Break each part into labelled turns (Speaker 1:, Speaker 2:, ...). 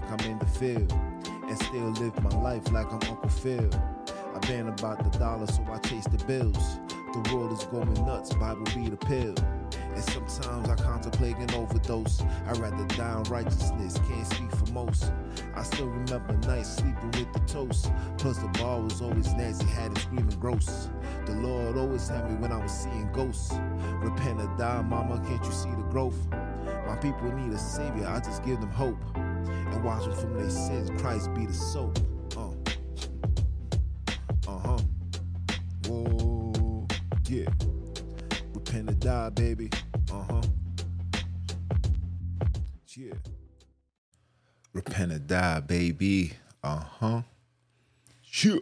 Speaker 1: like I'm in the field. And still live my life like I'm Uncle Phil. I've been about the dollar, so I chase the bills. The world is going nuts, Bible be the pill. And sometimes I contemplate an overdose. I rather die in righteousness, can't speak for most. I still remember nights sleeping with the toast. Plus the bar was always nasty, had it screaming gross. The Lord always had me when I was seeing ghosts. Repent or die, mama, can't you see the growth? My people need a savior, I just give them hope. And watch them from their sins, Christ be the soap. Uh. Uh-huh. Whoa, yeah. Repent or die, baby. Uh-huh. Yeah. Repent or die, baby. Uh-huh. Sure.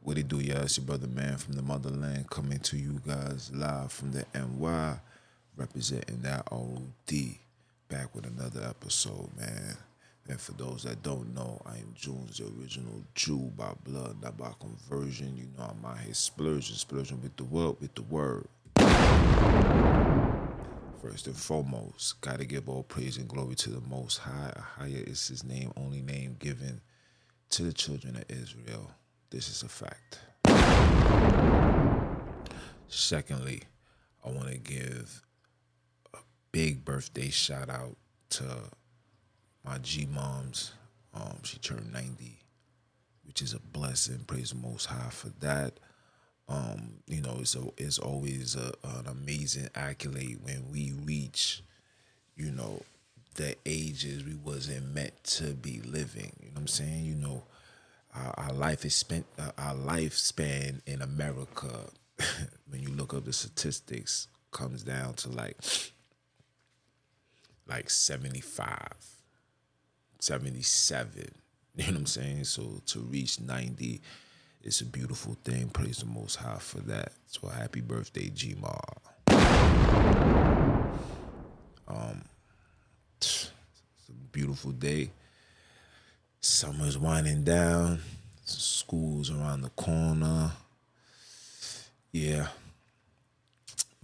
Speaker 1: What it do, y'all? It's your brother man from the motherland coming to you guys live from the NY, representing that OD. Back with another episode, man. And for those that don't know, I am Junes, the original Jew by blood, not by conversion. You know I'm out here splurging, splurging with the word, with the word. First and foremost, gotta give all praise and glory to the Most High. Higher is His name, only name given to the children of Israel. This is a fact. Secondly, I want to give big birthday shout out to my G moms. Um, she turned 90, which is a blessing. Praise the Most High for that. Um, you know, it's a, it's always a, an amazing accolade when we reach, you know, the ages we wasn't meant to be living. You know what I'm saying? You know, our, our life is spent, uh, our lifespan in America, when you look up the statistics, comes down to like, like 75, 77. You know what I'm saying? So to reach 90, it's a beautiful thing. Praise the Most High for that. So happy birthday, G Ma. Um, it's a beautiful day. Summer's winding down. School's around the corner. Yeah.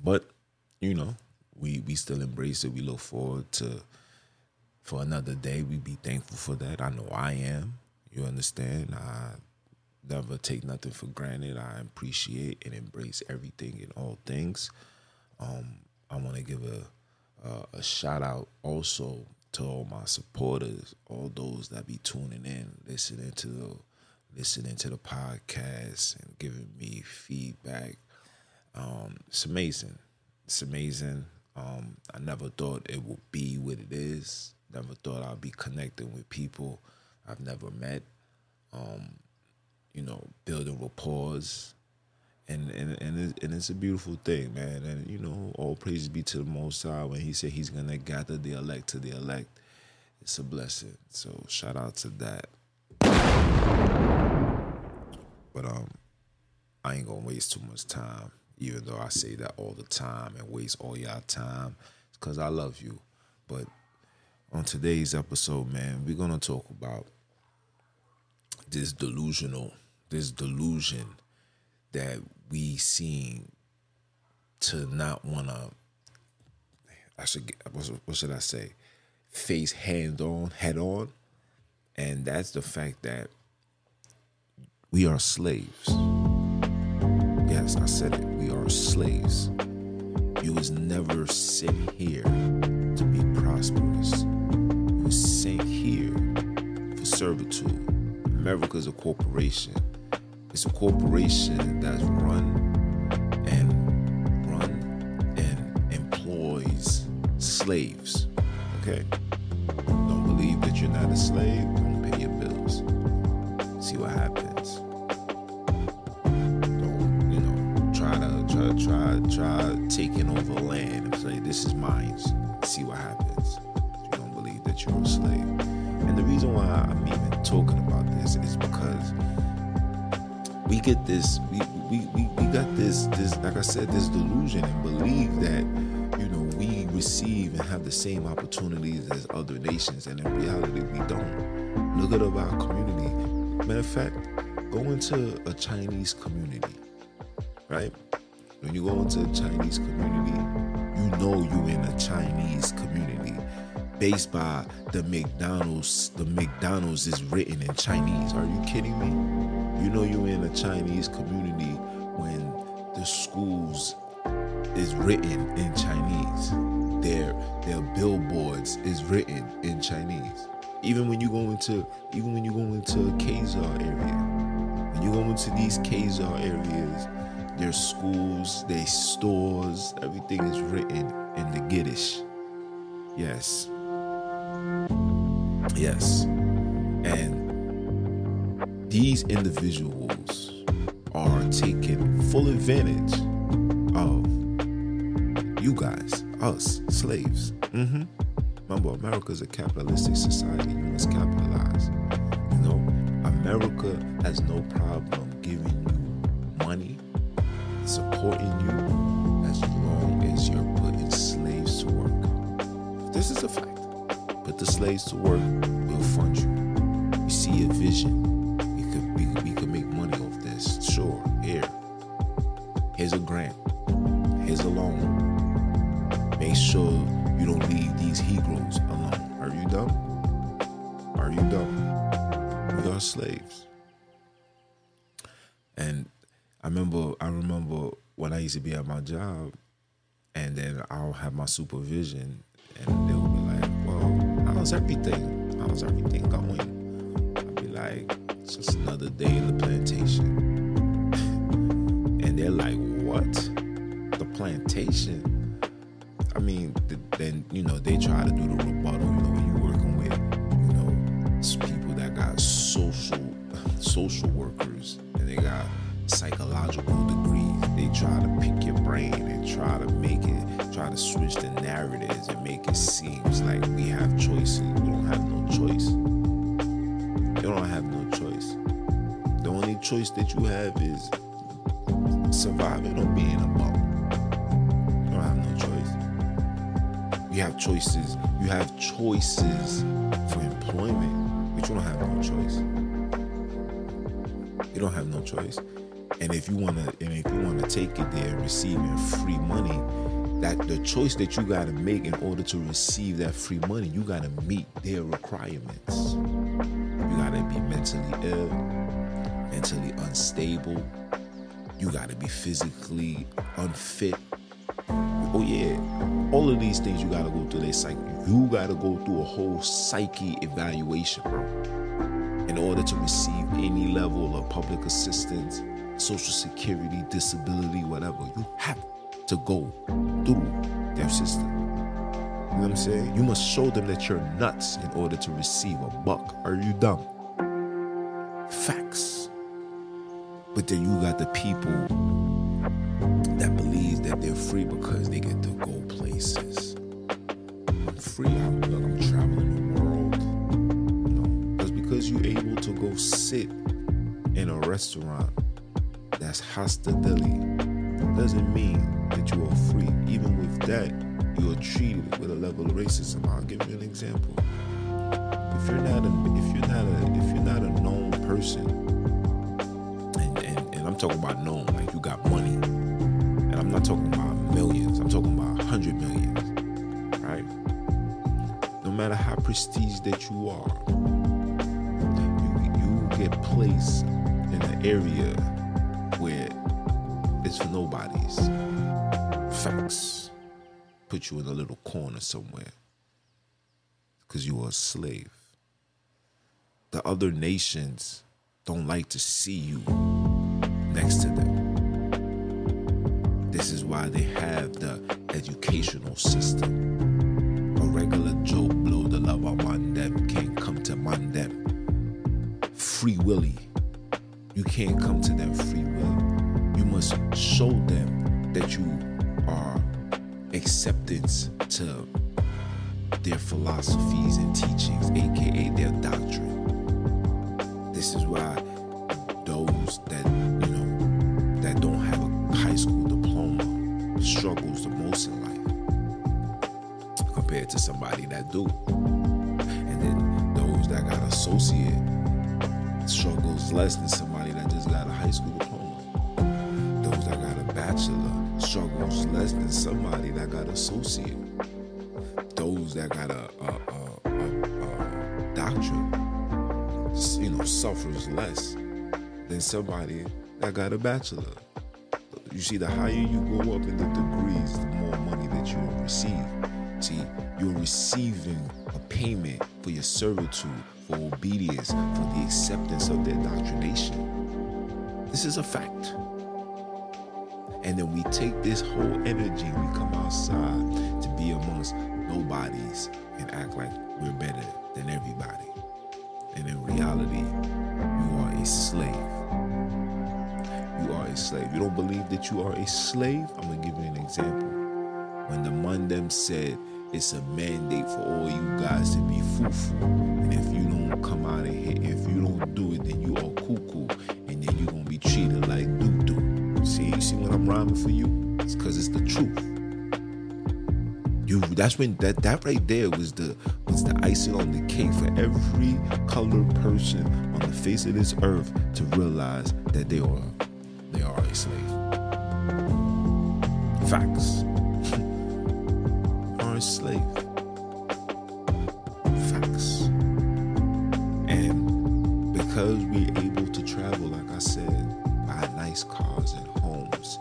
Speaker 1: But, you know, we we still embrace it. We look forward to for another day. We be thankful for that. I know I am. You understand? I never take nothing for granted. I appreciate and embrace everything in all things. Um, I want to give a, a a shout out also to all my supporters, all those that be tuning in, listening to the listening to the podcast and giving me feedback. Um, it's amazing. It's amazing. Um, I never thought it would be what it is. Never thought I'd be connecting with people I've never met. Um, you know, building rapport, and and and, it, and it's a beautiful thing, man. And you know, all praises be to the Most High when He said He's gonna gather the elect to the elect. It's a blessing. So shout out to that. But um, I ain't gonna waste too much time, even though I say that all the time and waste all y'all time. It's cause I love you. But on today's episode, man, we're gonna talk about this delusional, this delusion that we seem to not wanna I should what should I say? Face hand on, head on. And that's the fact that we are slaves. Yes, I said it. We are slaves. You was never sent here to be prosperous. You was sent here for servitude. America is a corporation. It's a corporation that's run and run and employs slaves. Okay? Don't believe that you're not a slave, don't pay your bills. See what happens. Try try try taking over land and say this is mine. See what happens. You don't believe that you're a slave. And the reason why I'm even talking about this is because we get this we we, we, we got this this like I said, this delusion and believe that you know we receive and have the same opportunities as other nations and in reality we don't. Look at our community. Matter of fact, go into a Chinese community, right? When you go into a Chinese community, you know you're in a Chinese community. based by the McDonald's. The McDonald's is written in Chinese. Are you kidding me? You know you're in a Chinese community when the schools is written in Chinese. Their their billboards is written in Chinese. Even when you go into even when you go into Khazar area, when you go into these Khazar areas, their schools, their stores, everything is written in the Giddish. Yes. Yes. And these individuals are taking full advantage of you guys, us, slaves. Mm-hmm. Remember, a capitalistic society. You must capitalize. You know, America has no problem supporting you, as long as you're putting slaves to work. This is a fact. Put the slaves to work, we'll fund you. We see a vision. We could, we, could make money off this. Sure, here. Here's a grant. Here's a loan. Make sure you don't leave these Hebrews alone. Are you dumb? Are you dumb? We are slaves. Remember I remember when I used to be at my job and then I'll have my supervision and they'll be like, Well, how's everything? How's everything going? I'll be like, It's just another day in the plantation. and they're like, What? The plantation? I mean, then you know they try to do the rebuttal. You know, you're working with, you know, people that got social social choice that you have is surviving or being a bum. You don't have no choice. You have choices. You have choices for employment, but you don't have no choice. You don't have no choice. And if you wanna and if you wanna take it there receiving free money, that the choice that you gotta make in order to receive that free money, you gotta meet their requirements. You gotta be mentally ill, mentally unstable. You gotta be physically unfit. Oh yeah, all of these things you gotta go through their psyche. You gotta go through a whole psyche evaluation, bro, in order to receive any level of public assistance, social security, disability, whatever. You have to go through their system. You know what I'm saying? You must show them that you're nuts in order to receive a buck. Are you dumb? Facts. But then you got the people that believe that they're free because they get to go places. Free. I'm, look, I'm traveling the world. You know, just because you're able to go sit in a restaurant that's hospitality doesn't mean that you are free. Even with that, you are treated with a level of racism. I'll give you an example. If you're not a if you're not a if you're not a known person, talking about known, like you got money, and I'm not talking about millions, I'm talking about hundred millions, right? No matter how prestige that you are, you you get placed in an area where it's for nobody's. Facts. Put you in a little corner somewhere. Because you are a slave. The other nations don't like to see you next to them. This is why they have the educational system. A regular Joe Blow, the love of Mandem, can't come to Mandem. Free Willy. You can't come to them free will. You must show them that you are acceptance to their philosophies and teachings, aka their doctrine. This is why those that struggles the most in life compared to somebody that do. And then those that got associate struggles less than somebody that just got a high school diploma. Those that got a bachelor struggles less than somebody that got associate. Those that got a, a, a, a, a you know, suffers less than somebody that got a bachelor. You see, the higher you go up in the degrees, the more money that you will receive. See, you're receiving a payment for your servitude, for obedience, for the acceptance of their doctrination. This is a fact. And then we take this whole energy, we come outside to be amongst nobodies and act like we're better than everybody. And in reality, you are a slave. You are a slave. You don't believe that you are a slave? I'm gonna give you an example. When the Mandem said it's a mandate for all you guys to be fufu, and if you don't come out of here, if you don't do it, then you are cuckoo, and then you're gonna be treated like doo doo. See, you see what I'm rhyming for you? It's because it's the truth. You that's when that that right there was the was the icing on the cake for every colored person on the face of this earth to realize that they are slave. Facts. are a slave. Facts. And because we're able to travel, like I said, buy nice cars and homes,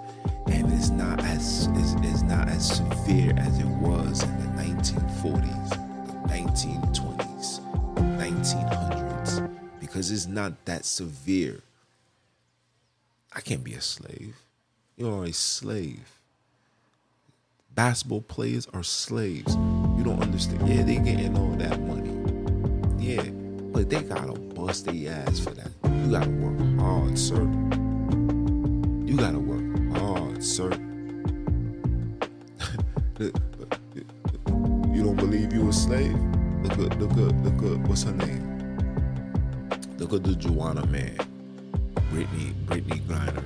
Speaker 1: and it's not as it's, it's not as severe as it was in the 1940s, the 1920s, 1900s, because it's not that severe. Slave. You are a slave. Basketball players are slaves. You don't understand. Yeah, they getting all that money. Yeah, but they gotta bust their ass for that. You gotta work hard, sir. You gotta work hard, sir. you don't believe you a slave? Look at, look at, look at, what's her name? Look at the Joanna man. Brittany, Brittney Griner.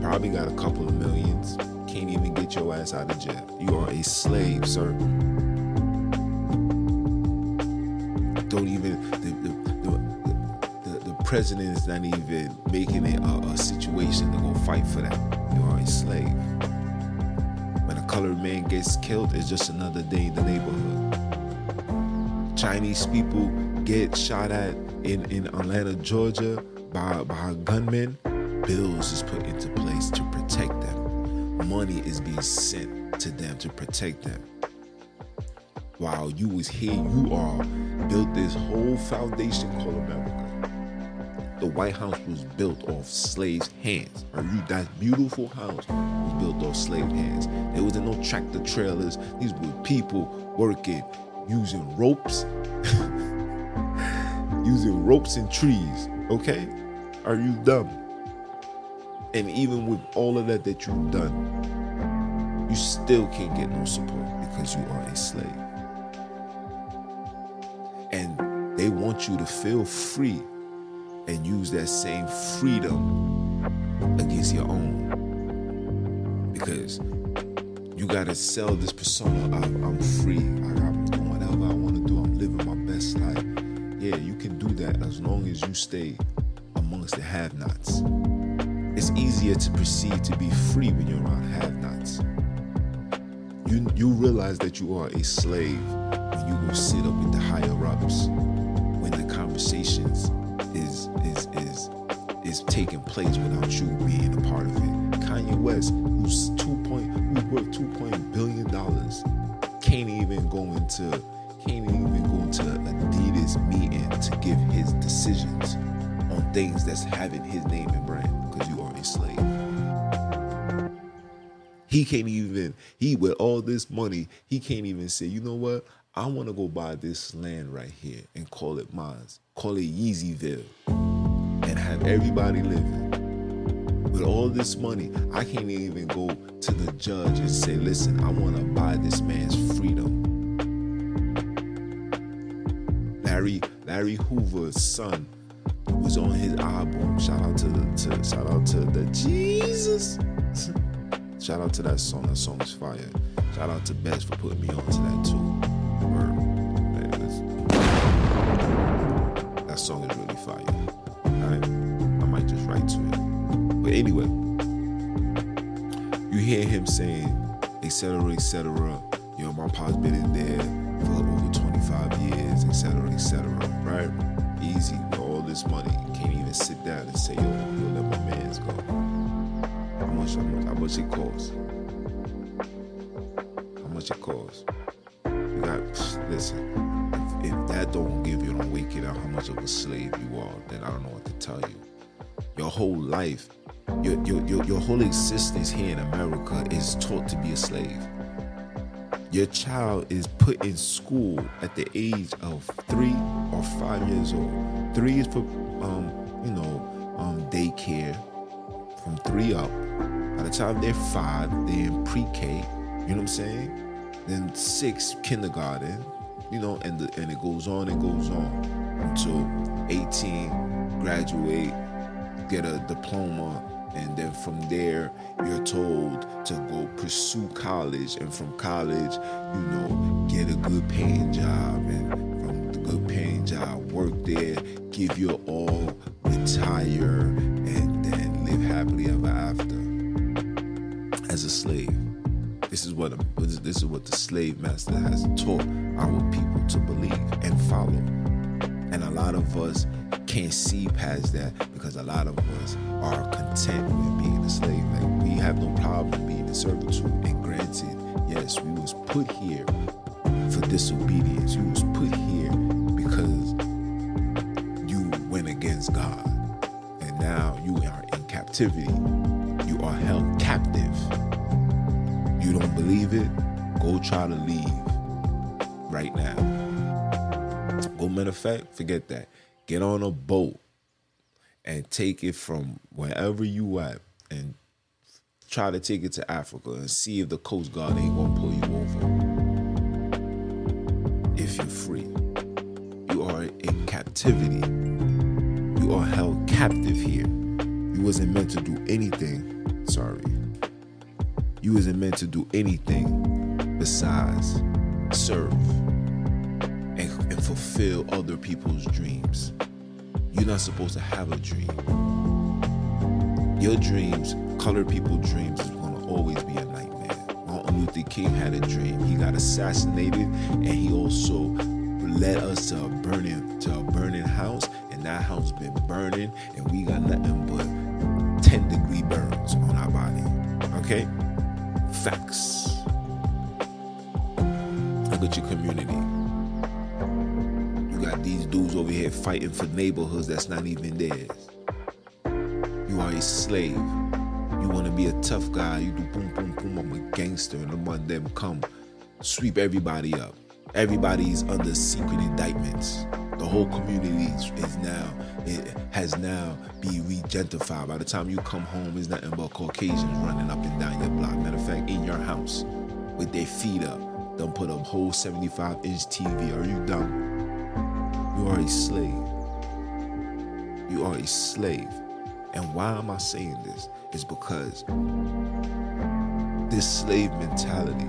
Speaker 1: Probably got a couple of millions. Can't even get your ass out of jail. You are a slave, sir. Don't even the the, the, the, the president is not even making it a, a situation to go fight for that. You are a slave. When a colored man gets killed, it's just another day in the neighborhood. Chinese people get shot at in, in Atlanta, Georgia by, by gunmen, bills is put into place to protect them. Money is being sent to them to protect them. While you was here, you all built this whole foundation called America. The White House was built off slaves' hands. Are you that beautiful house was built off slave hands? There wasn't no tractor trailers. These were people working using ropes using ropes and trees. Okay? Are you dumb? And even with all of that that you've done, you still can't get no support because you are a slave. And they want you to feel free and use that same freedom against your own. Because you gotta sell this persona of I'm free, I'm doing whatever I wanna do, I'm living my best life yeah, you can do that as long as you stay amongst the have nots. It's easier to perceive to be free when you're around have nots. You, you realize that you are a slave when you go sit up with the higher ups, when the conversations is is is is taking place without you being a part of it. Kanye West, who's two point who's worth two point billion dollars, can't even go into can't even go into Adidas meeting to give his decisions on things that's having his name and brand because you are a slave. He can't even, he with all this money, he can't even say, you know what? I want to go buy this land right here and call it mine. Call it Yeezyville and have everybody living. With all this money, I can't even go to the judge and say, listen, I want to buy this man's freedom. Larry Larry Hoover's son was on his album. Shout out to the to, shout out to the Jesus. shout out to that song. That song is fire. Shout out to Best for putting me on to that too. That song is really fire. I might just write to it. But anyway, you hear him saying, etc., etc., You know, my pop's been in there for over 25 years, etc., etc. Right? Easy with all this money. Can't even sit down and say, yo, yo let my man's go. How much, how much, how much it costs? How much it costs? You got, listen, if, if that don't give you, don't wake it up how much of a slave you are, then I don't know what to tell you. Your whole life, your, your, your, your whole existence here in America is taught to be a slave your child is put in school at the age of three or five years old. Three is for, um, you know, um, daycare from three up. By the time they're five, they're in pre-K. You know what I'm saying? Then six, kindergarten. You know, and the, and it goes on and goes on until 18, graduate, get a diploma, and then from there you're told to go pursue college. And from college you know get a good paying job. And from the good paying job work there give your all retire and then live happily ever after. As a slave this is what a, this is what the slave master has taught our people to believe and follow and a lot of us can't see past that because a lot of us are content with being a slave. Like we have no problem being in servitude. And granted, yes, we was put here for disobedience. You was put here because you went against God. And now you are in captivity. You are held captive. You don't believe it? Go try to leave right now. Of fact, forget that get on a boat and take it from wherever you at and try to take it to Africa and see if the Coast Guard ain't gonna pull you over. If you're free, you are in captivity. You are held captive here. You wasn't meant to do anything. Sorry. You wasn't meant to do anything besides serve fulfill other people's dreams. You're not supposed to have a dream. Your dreams, colored people's dreams, is going to always be a nightmare. Martin Luther King had a dream. He got assassinated, and he also led us to a burning to a burning house, and that house been burning, and we got nothing but 10 degree burns on our body. Okay? Facts. Look at your community dudes over here fighting for neighborhoods that's not even theirs. You are a slave. You want to be a tough guy. You do boom, boom, boom. I'm a gangster, and I'm one them come sweep everybody up. Everybody's under secret indictments. The whole community is now it has now be regentified. By the time you come home, it's nothing but Caucasians running up and down your block. Matter of fact, in your house with their feet up, don't put a whole 75 inch TV. Are you dumb? You are a slave. You are a slave. And why am I saying this? Is because this slave mentality,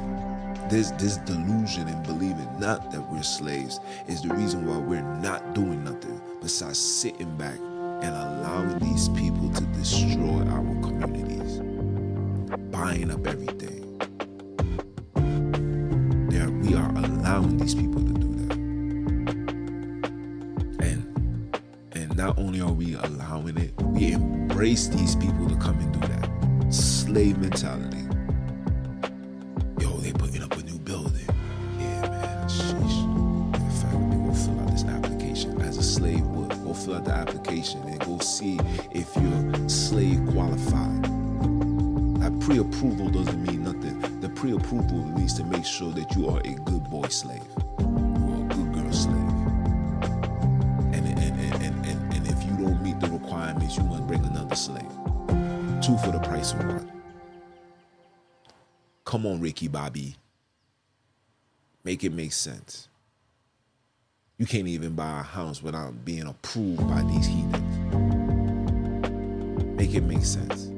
Speaker 1: this this delusion in believing not that we're slaves is the reason why we're not doing nothing besides sitting back and allowing these people to destroy our communities, buying up everything. There, we are allowing these people to do not only are we allowing it, we embrace these people to come and do that. Slave mentality. Yo, they putting up a new building. Yeah, man. Sheesh. In fact, me go fill out this application as a slave would. Go fill out the application and go see if you're slave qualified. That pre-approval doesn't mean nothing. The pre-approval needs to make sure that you are a good boy slave. Come on, Ricky Bobby. Make it make sense. You can't even buy a house without being approved by these heathens. Make it make sense.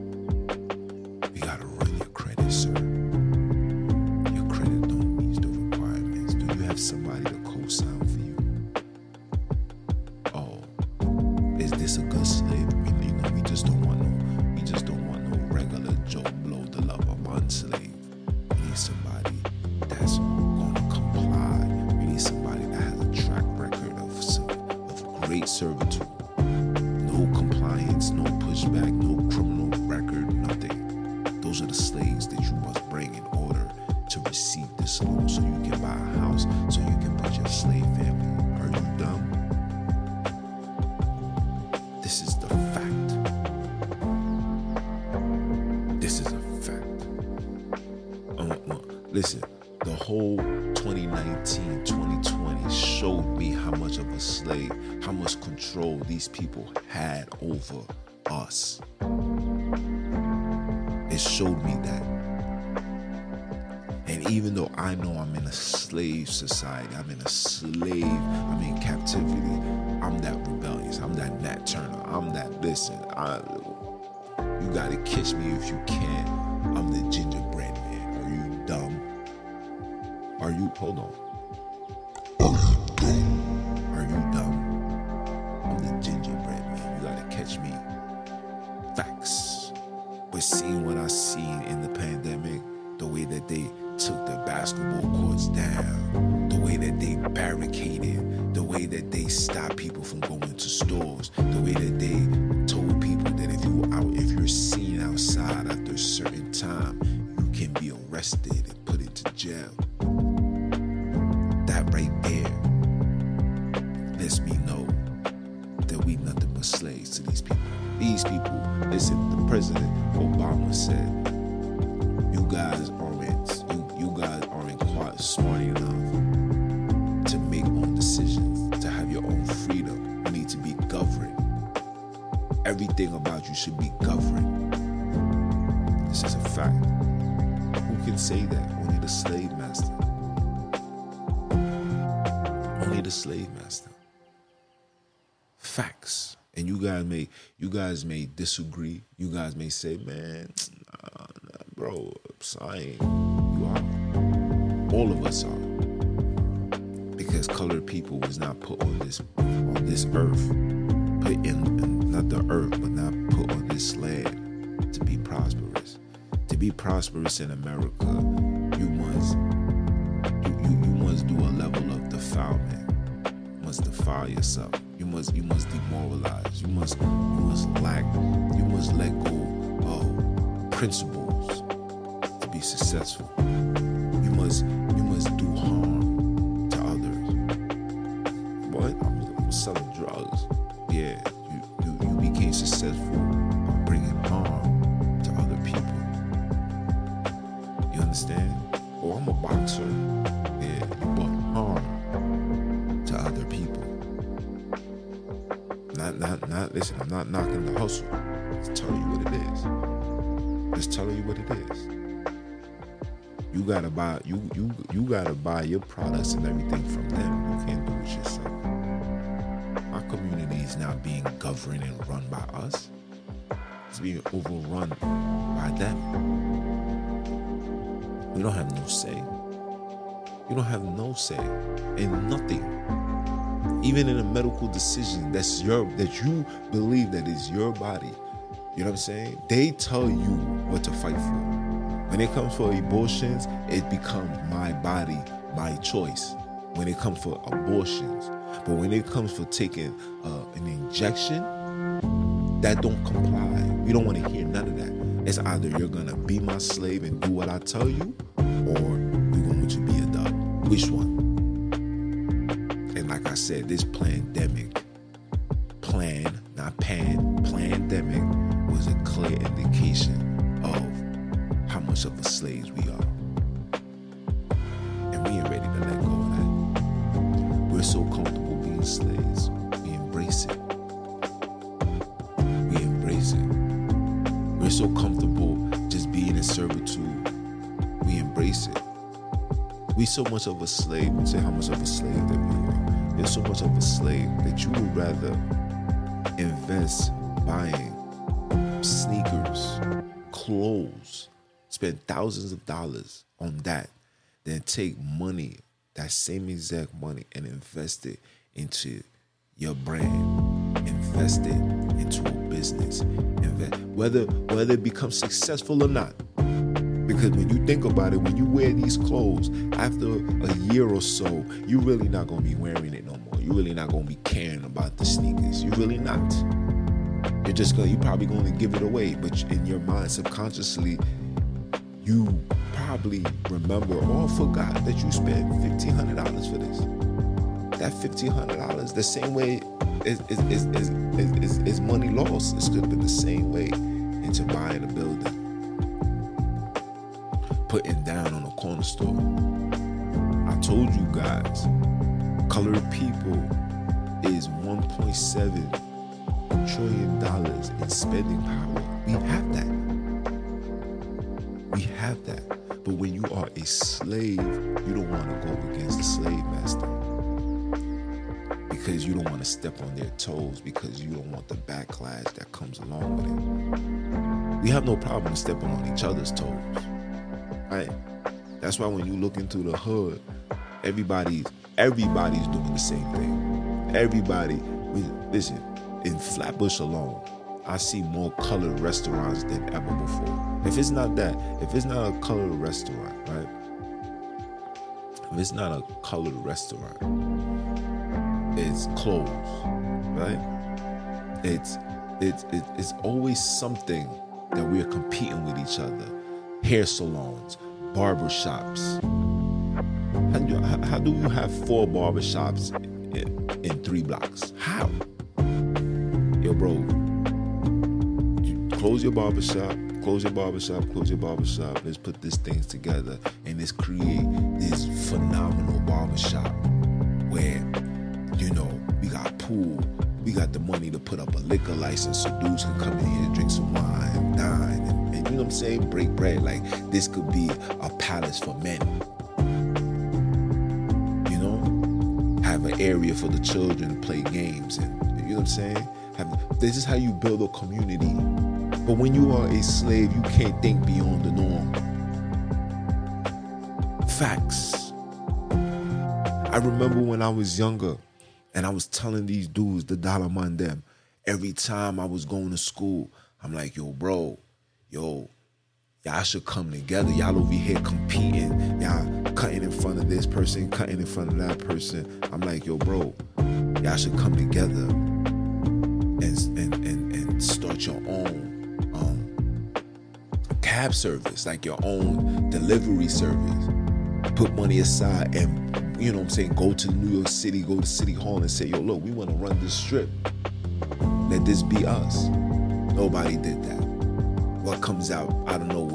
Speaker 1: Society, I'm in a slave, I'm in captivity, I'm that rebellious, I'm that Nat Turner, I'm that, listen, I, you gotta kiss me if you can. I'm the gingerbread man. Are you dumb? Are you, hold on. Are you dumb? Are you dumb? I'm the gingerbread man. You gotta catch me. Facts. But seeing what I've seen in the you guys may disagree. You guys may say, man, nah, nah, bro, sorry. You are. All of us are. Because colored people was not put on this on this earth. Put in, not the earth, but not put on this land to be prosperous. To be prosperous in America, you must you, you, you must do a level of defilement. Must defile yourself. You must you must demoralize. You must you must lack. You must let go of principles to be successful. You must hustle. Just telling you what it is. It's telling you what it is. You gotta buy. You you you gotta buy your products and everything from them. You can't do it yourself. Our community is now being governed and run by us. It's being overrun by them. We don't have no say. You don't have no say in nothing. Even in a medical decision that's your that you believe that is your body. You know what I'm saying? They tell you what to fight for. When it comes for abortions, it becomes my body, my choice. When it comes for abortions, but when it comes for taking uh, an injection, that don't comply. We don't want to hear none of that. It's either you're gonna be my slave and do what I tell you, or you're going to be a dog. Which one? I said, this pandemic, plan, not pan, pandemic was a clear indication of how much of a slaves we are. And we ain't ready to let go of that. We're so comfortable being slaves. We embrace it. We embrace it. We're so comfortable just being in servitude. We embrace it. We so much of a slave. we Say how much of a slave that we so much of a slave that you would rather invest buying sneakers, clothes, spend thousands of dollars on that than take money, that same exact money, and invest it into your brand, invest it into a business, invest, whether whether it becomes successful or not. Because when you think about it, when you wear these clothes, after a year or so, you're really not gonna be wearing it no more. You're really not gonna be caring about the sneakers. You're really not. You're just gonna you're probably gonna give it away, but in your mind, subconsciously, you probably remember or forgot that you spent fifteen hundred dollars for this. That fifteen hundred dollars, the same way is is, is, is, is, money lost. It's gonna be the same way into buying a building. Putting down on a corner store. I told you guys, colored people is 1.7 trillion dollars in spending power. We have that. We have that. But when you are a slave, you don't want to go against the slave master because you don't want to step on their toes because you don't want the backlash that comes along with it. We have no problem stepping on each other's toes. Right? That's why when you look into the hood, everybody's everybody's doing the same thing. Everybody, listen, in Flatbush alone, I see more colored restaurants than ever before. If it's not that, if it's not a colored restaurant, right? If it's not a colored restaurant, it's clothes, right? It's it's it's always something that we are competing with each other. Hair salons, barber shops. How do, you, how do you have four barber shops in, in three blocks? How? Yo, bro, close your barber shop, close your barber shop, close your barber shop. Let's put these things together and let's create this phenomenal barber shop where you know, we got pool, we got the money to put up a liquor license so dudes can come in here and drink some wine, dine, and, and you know what I'm saying? Break bread. Like this could be a palace for men. Area for the children to play games and you know what I'm saying? Have, this is how you build a community. But when you are a slave, you can't think beyond the norm. Facts. I remember when I was younger, and I was telling these dudes, the dollar man them, every time I was going to school, I'm like, yo, bro, yo, y'all should come together. Y'all over here competing. Y'all cutting in front of this person, cutting in front of that person. I'm like, yo, bro, y'all should come together and and and, and start your own um, cab service, like your own delivery service. Put money aside and you know what I'm saying, go to New York City, go to City Hall and say, yo, look, we want to run this strip. Let this be us. Nobody did that. What comes out I don't nowhere?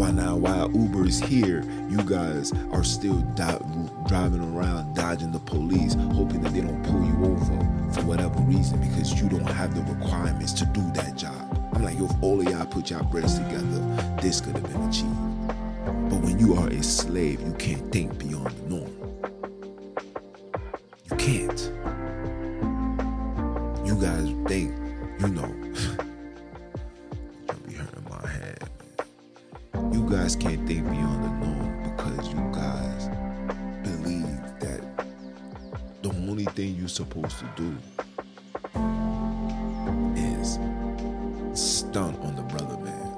Speaker 1: Why now, while Uber is here, you guys are still driving around, dodging the police, hoping that they don't pull you over for whatever reason because you don't have the requirements to do that job. I'm like, if all of y'all put y'all breasts together, this could have been achieved. But when you are a slave, you can't think beyond the norm. Supposed to do is stunt on the brother man.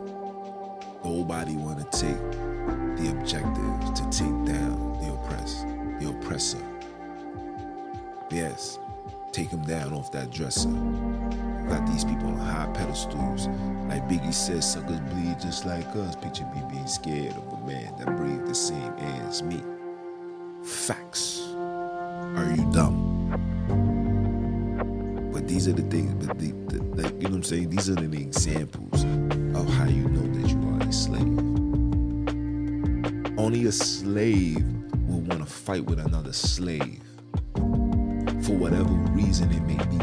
Speaker 1: Nobody want to take the objective to take down the oppressed, the oppressor. Yes, take him down off that dresser. Got these people on high pedestals. Like Biggie says, suckers bleed just like us. Picture me being scared of a man that breathed the same air as me. Facts. Are you dumb? Are the things, but the, the, you know what I'm saying? These are the examples of how you know that you are a slave. Only a slave will want to fight with another slave for whatever reason it may be.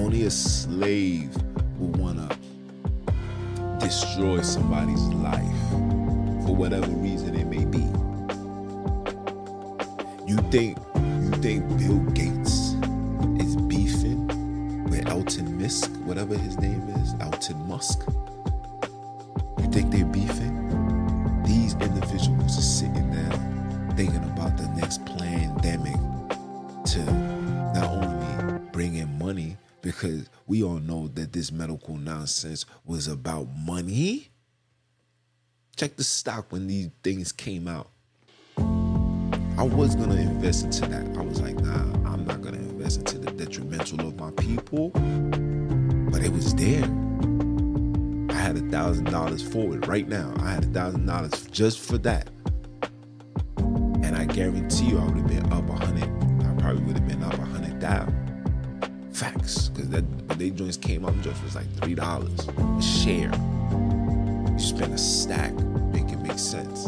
Speaker 1: Only a slave will want to destroy somebody's life for whatever reason it may be. You think you think Bill Gates Musk, whatever his name is, Elton Musk? You think they're beefing? These individuals are sitting there thinking about the next pandemic to not only bring in money, because we all know that this medical nonsense was about money. Check the stock when these things came out. I was gonna invest into that. I was like, nah, I'm not gonna invest into the detrimental of my people. It was there. I had a thousand dollars for it right now. I had a thousand dollars just for that. And I guarantee you I would have been up a hundred. I probably would have been up a hundred thousand. Facts. Cause that when they joints came up, just was like three dollars a share. You spend a stack, make it make sense.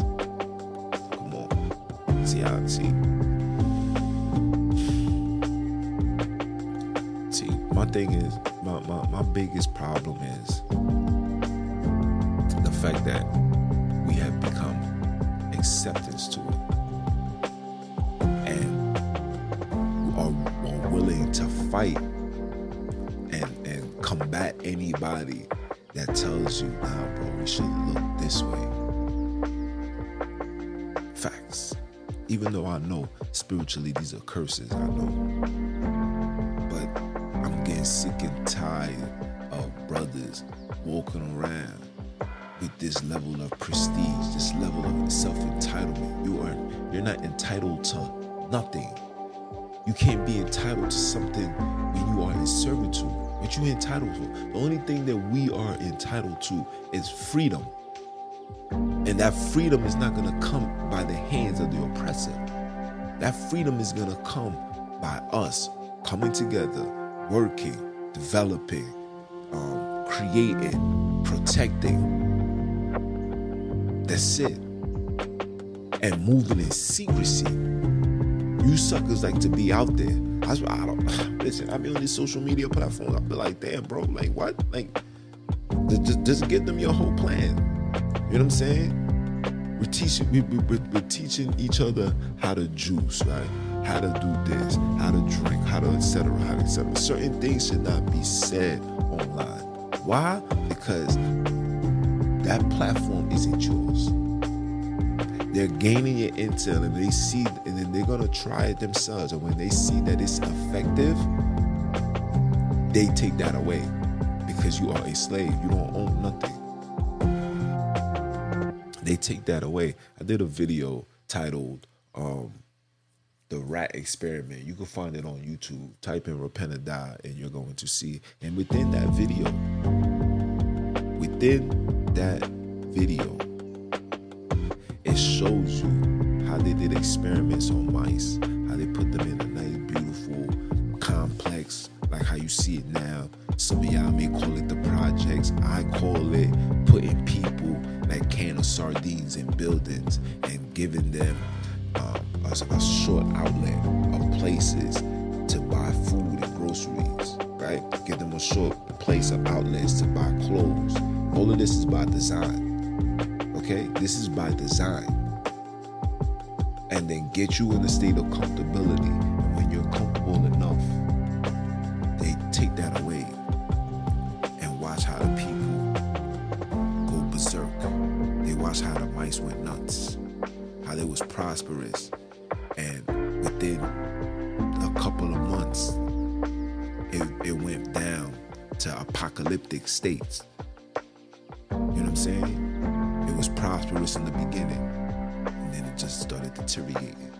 Speaker 1: Come on. See how see. See, my thing is my, my, biggest problem is the fact that we have become acceptance to it. And are, are willing to fight and and combat anybody that tells you, nah, bro, we should look this way. Facts. Even though I know spiritually these are curses, I know. Sick and tired of brothers walking around with this level of prestige, this level of self-entitlement. You are you're not entitled to nothing. You can't be entitled to something when you are in servitude. What you entitled to. The only thing that we are entitled to is freedom. And that freedom is not going to come by the hands of the oppressor. That freedom is going to come by us coming together, working, developing, um, creating, protecting. That's it. And moving in secrecy. You suckers like to be out there. I, I don't listen. I be on these social media platforms. I be like, damn, bro, like what? Like, just, just give them your whole plan. You know what I'm saying? We're teaching, we, we, we're, teaching each other how to juice, right? How to do this, how to drink, how to etc. How to etc. Certain things should not be said online. Why? Because that platform isn't yours they're gaining your intel and they see and then they're gonna try it themselves and when they see that it's effective they take that away because you are a slave you don't own nothing they take that away. I did a video titled um, the rat experiment. You can find it on youtube. Type in repent or die and you're going to see and within that video within that video it shows you how they did experiments on mice, how they put them in a nice, beautiful complex, like how you see it now. Some of y'all may call it the projects. I call it putting people like can of sardines in buildings and giving them uh, a, a short outlet of places to buy food and groceries, right? Give them a short place of outlets to buy clothes. All of this is by design. Okay, this is by design. And then get you in a state of comfortability. And when you're comfortable enough, how they was prosperous. And within a couple of months, it, it went down to apocalyptic states. You know what I'm saying? It was prosperous in the beginning, and then it just started deteriorating.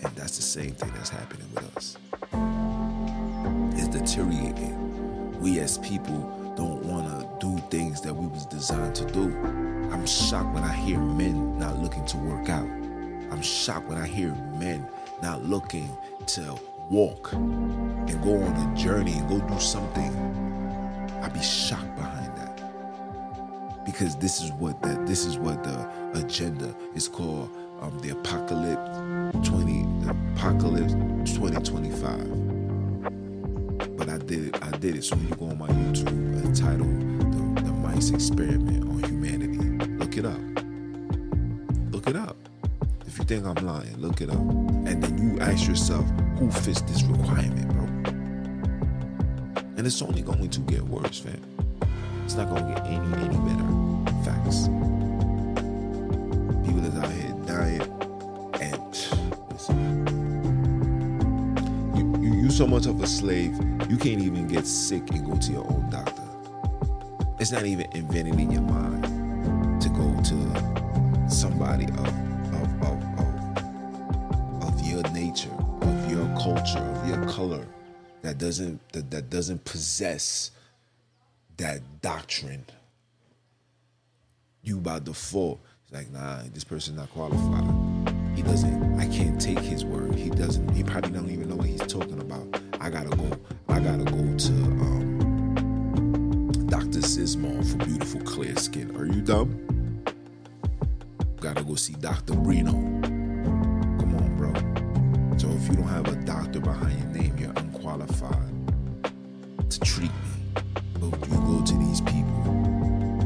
Speaker 1: And that's the same thing that's happening with us. It's deteriorating. We as people don't want to do things that we was designed to do. I'm shocked when I hear men not looking to work out. I'm shocked when I hear men not looking to walk and go on a journey and go do something. I'd be shocked behind that because this is what the this is what the agenda is called um, the apocalypse 20 the apocalypse 2025 but I did it I did it so when you go on my YouTube entitled the, the mice experiment on look it up. Look it up. If you think I'm lying look it up. And then you ask yourself who fits this requirement bro? And it's only going to get worse fam. It's not going to get any any better. Facts. People that's out here dying and you, you you so much of a slave you can't even get sick and go to your own doctor. It's not even invented in your mind somebody of, of, of, of, of your nature, of your culture, of your color that doesn't that, that doesn't possess that doctrine, you by default, it's like, nah, this person's not qualified. He doesn't, I can't take his word. He doesn't, he probably don't even know what he's talking about. I gotta go, I gotta go to um, Dr. Sismall for beautiful clear skin. Are you dumb? Go see Dr. Brino. Come on, bro. So if you don't have a doctor behind your name, you're unqualified to treat me. But you go to these people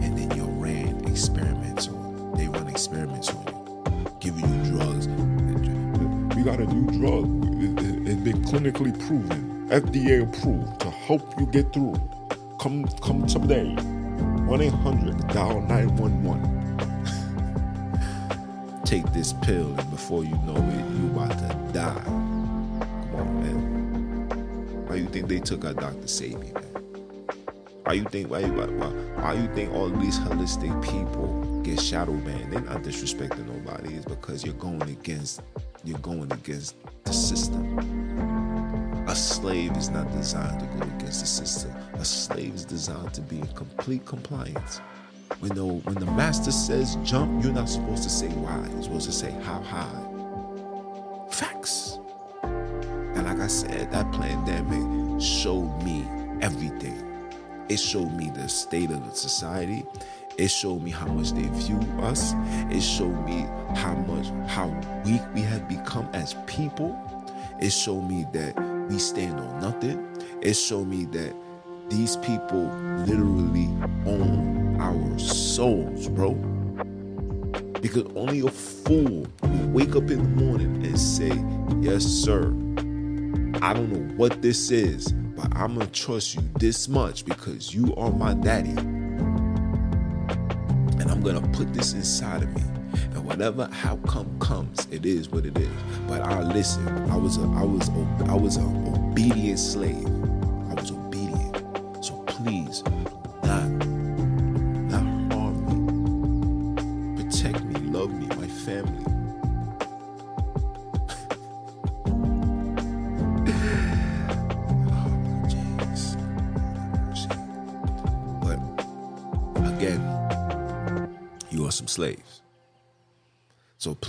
Speaker 1: and then you're ran experiments on they run experiments on you, giving you drugs.
Speaker 2: We got a new drug. It- It's been clinically proven, FDA approved to help you get through. Come, come today. One eight hundred dial nine one one.
Speaker 1: Take this pill and before you know it, you about to die. Come on, man. Why you think they took our Dr. Sebi, man? Why you think why, why, why, why you think all these holistic people get shadow banned? They're not disrespecting nobody. It's because you're going against you're going against the system. A slave is not designed to go against the system. A slave is designed to be in complete compliance. When the when the master says jump, you're not supposed to say why. You're supposed to say how high. Facts. And like I said, that pandemic showed me everything. It showed me the state of the society. It showed me how much they view us. It showed me how much how weak we have become as people. It showed me that we stand on nothing. It showed me that these people literally own our souls, bro. Because only a fool will wake up in the morning and say, Yes, sir. I don't know what this is, but I'm gonna trust you this much because you are my daddy. And I'm gonna put this inside of me. And whatever outcome comes, it is what it is. But I listen. I was a I was a, I was an obedient slave. I was obedient. So please,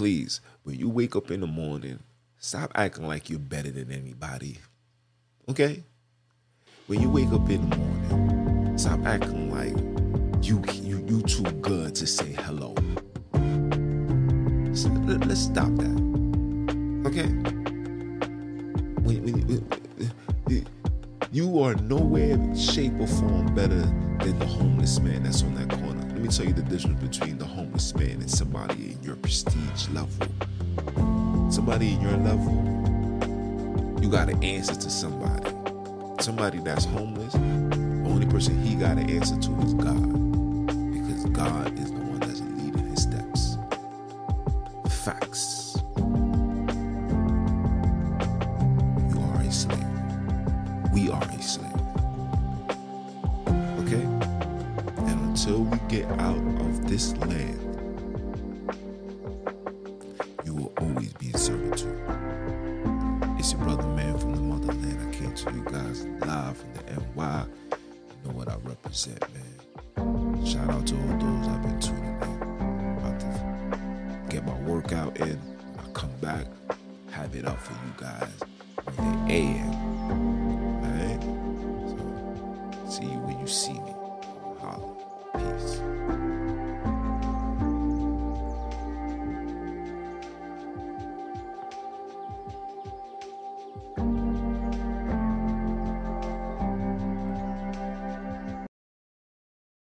Speaker 1: please, when you wake up in the morning, stop acting like you're better than anybody. Okay? When you wake up in the morning, stop acting like you you you too good to say hello. So, let, us stop that. Okay? When, when, when- you are nowhere, shape, or form better than the homeless man that's on that corner. Me tell you the difference between the homeless man and somebody in your prestige level. Somebody in your level, you got to answer to somebody. Somebody that's homeless, the only person he got to answer to is God. Because God